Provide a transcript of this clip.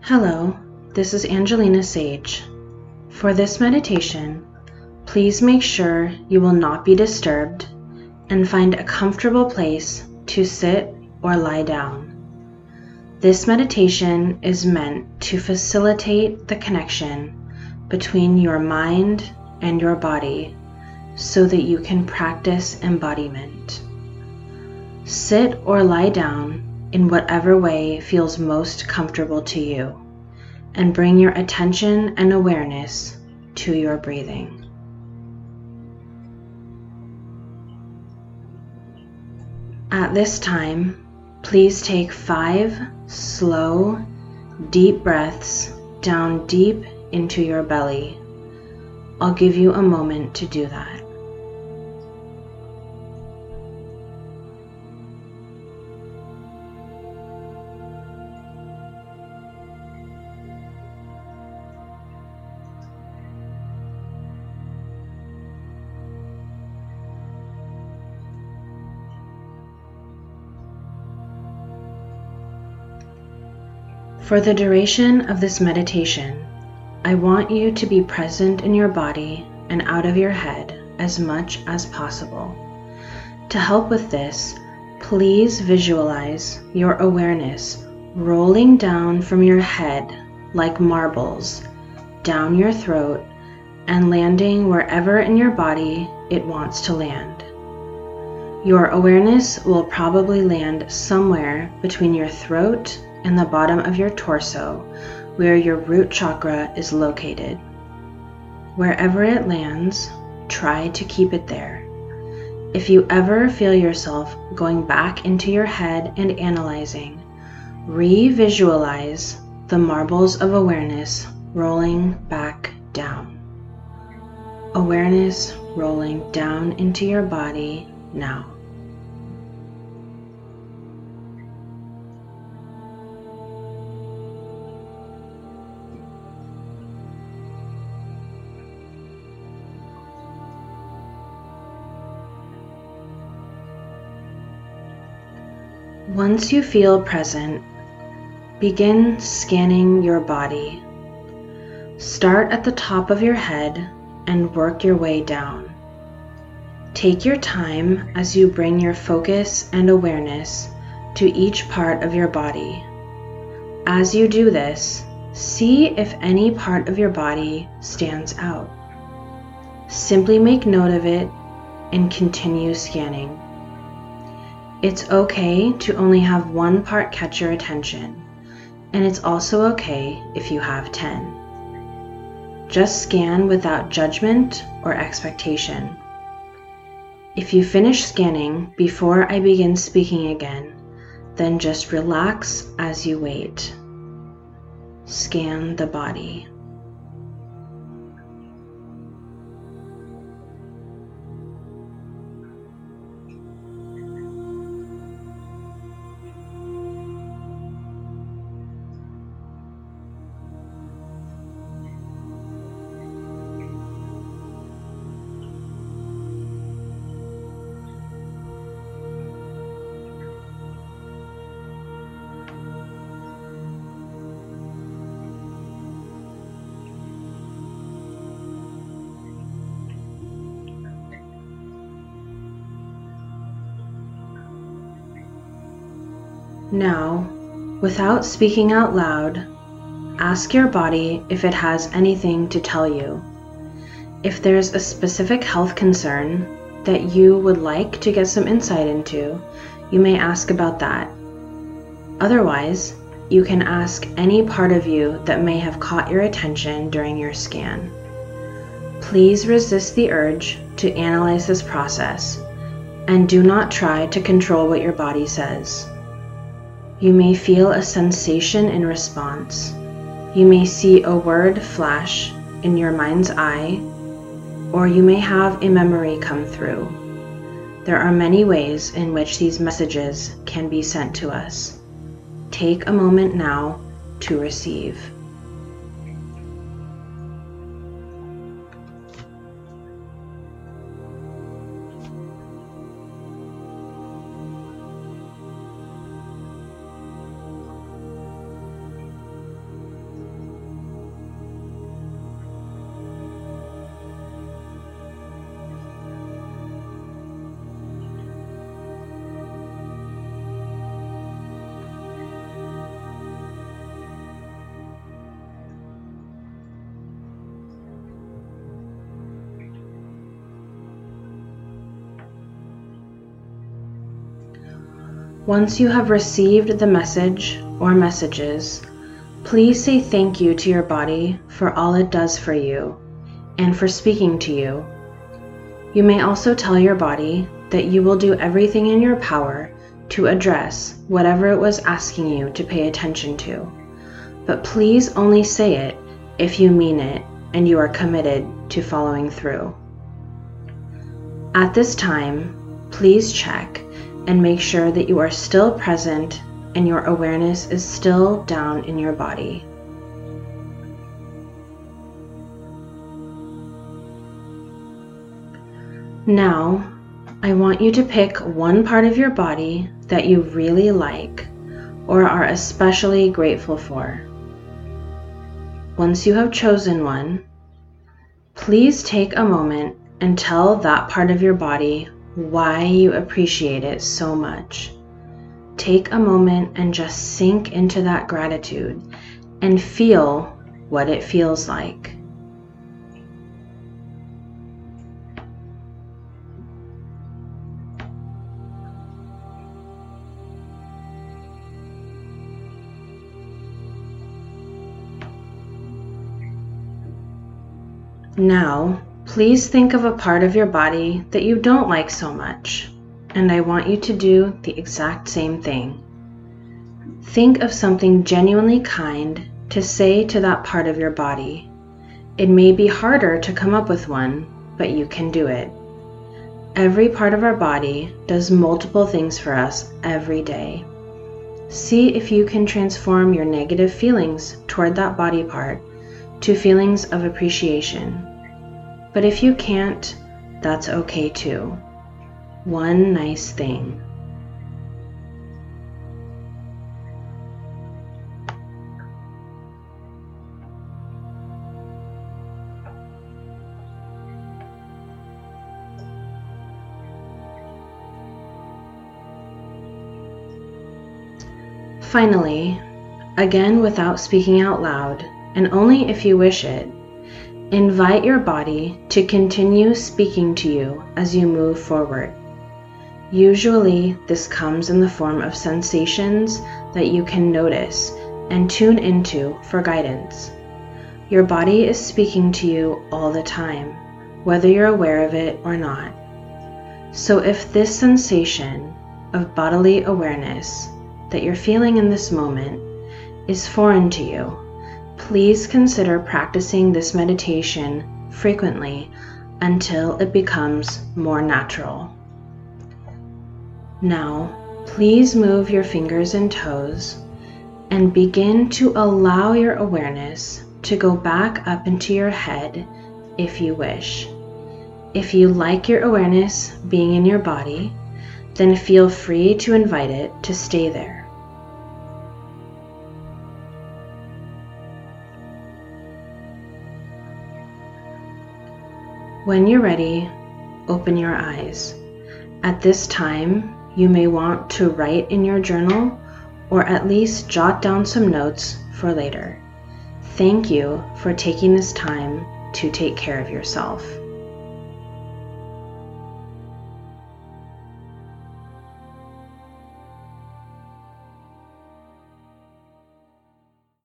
Hello, this is Angelina Sage. For this meditation, please make sure you will not be disturbed and find a comfortable place to sit or lie down. This meditation is meant to facilitate the connection between your mind and your body so that you can practice embodiment. Sit or lie down in whatever way feels most comfortable to you and bring your attention and awareness to your breathing. At this time, please take five slow, deep breaths down deep into your belly. I'll give you a moment to do that. For the duration of this meditation, I want you to be present in your body and out of your head as much as possible. To help with this, please visualize your awareness rolling down from your head like marbles down your throat and landing wherever in your body it wants to land. Your awareness will probably land somewhere between your throat and the bottom of your torso, where your root chakra is located. Wherever it lands, try to keep it there. If you ever feel yourself going back into your head and analyzing, re visualize the marbles of awareness rolling back down. Awareness rolling down into your body now. Once you feel present, begin scanning your body. Start at the top of your head and work your way down. Take your time as you bring your focus and awareness to each part of your body. As you do this, see if any part of your body stands out. Simply make note of it and continue scanning. It's okay to only have one part catch your attention, and it's also okay if you have 10. Just scan without judgment or expectation. If you finish scanning before I begin speaking again, then just relax as you wait. Scan the body. Now, without speaking out loud, ask your body if it has anything to tell you. If there's a specific health concern that you would like to get some insight into, you may ask about that. Otherwise, you can ask any part of you that may have caught your attention during your scan. Please resist the urge to analyze this process and do not try to control what your body says. You may feel a sensation in response. You may see a word flash in your mind's eye, or you may have a memory come through. There are many ways in which these messages can be sent to us. Take a moment now to receive. Once you have received the message or messages, please say thank you to your body for all it does for you and for speaking to you. You may also tell your body that you will do everything in your power to address whatever it was asking you to pay attention to. But please only say it if you mean it and you are committed to following through. At this time, please check and make sure that you are still present and your awareness is still down in your body. Now, I want you to pick one part of your body that you really like or are especially grateful for. Once you have chosen one, please take a moment and tell that part of your body why you appreciate it so much. Take a moment and just sink into that gratitude and feel what it feels like. Now, please think of a part of your body that you don't like so much, and I want you to do the exact same thing. Think of something genuinely kind to say to that part of your body. It may be harder to come up with one, but you can do it. Every part of our body does multiple things for us every day. See if you can transform your negative feelings toward that body part to feelings of appreciation. But if you can't, that's okay too. One nice thing. Finally, again without speaking out loud, and only if you wish it, invite your body to continue speaking to you as you move forward. Usually, this comes in the form of sensations that you can notice and tune into for guidance. Your body is speaking to you all the time, whether you're aware of it or not. So, if this sensation of bodily awareness that you're feeling in this moment is foreign to you, please consider practicing this meditation frequently until it becomes more natural. Now, please move your fingers and toes and begin to allow your awareness to go back up into your head if you wish. If you like your awareness being in your body, then feel free to invite it to stay there. When you're ready, open your eyes. At this time, you may want to write in your journal or at least jot down some notes for later. Thank you for taking this time to take care of yourself.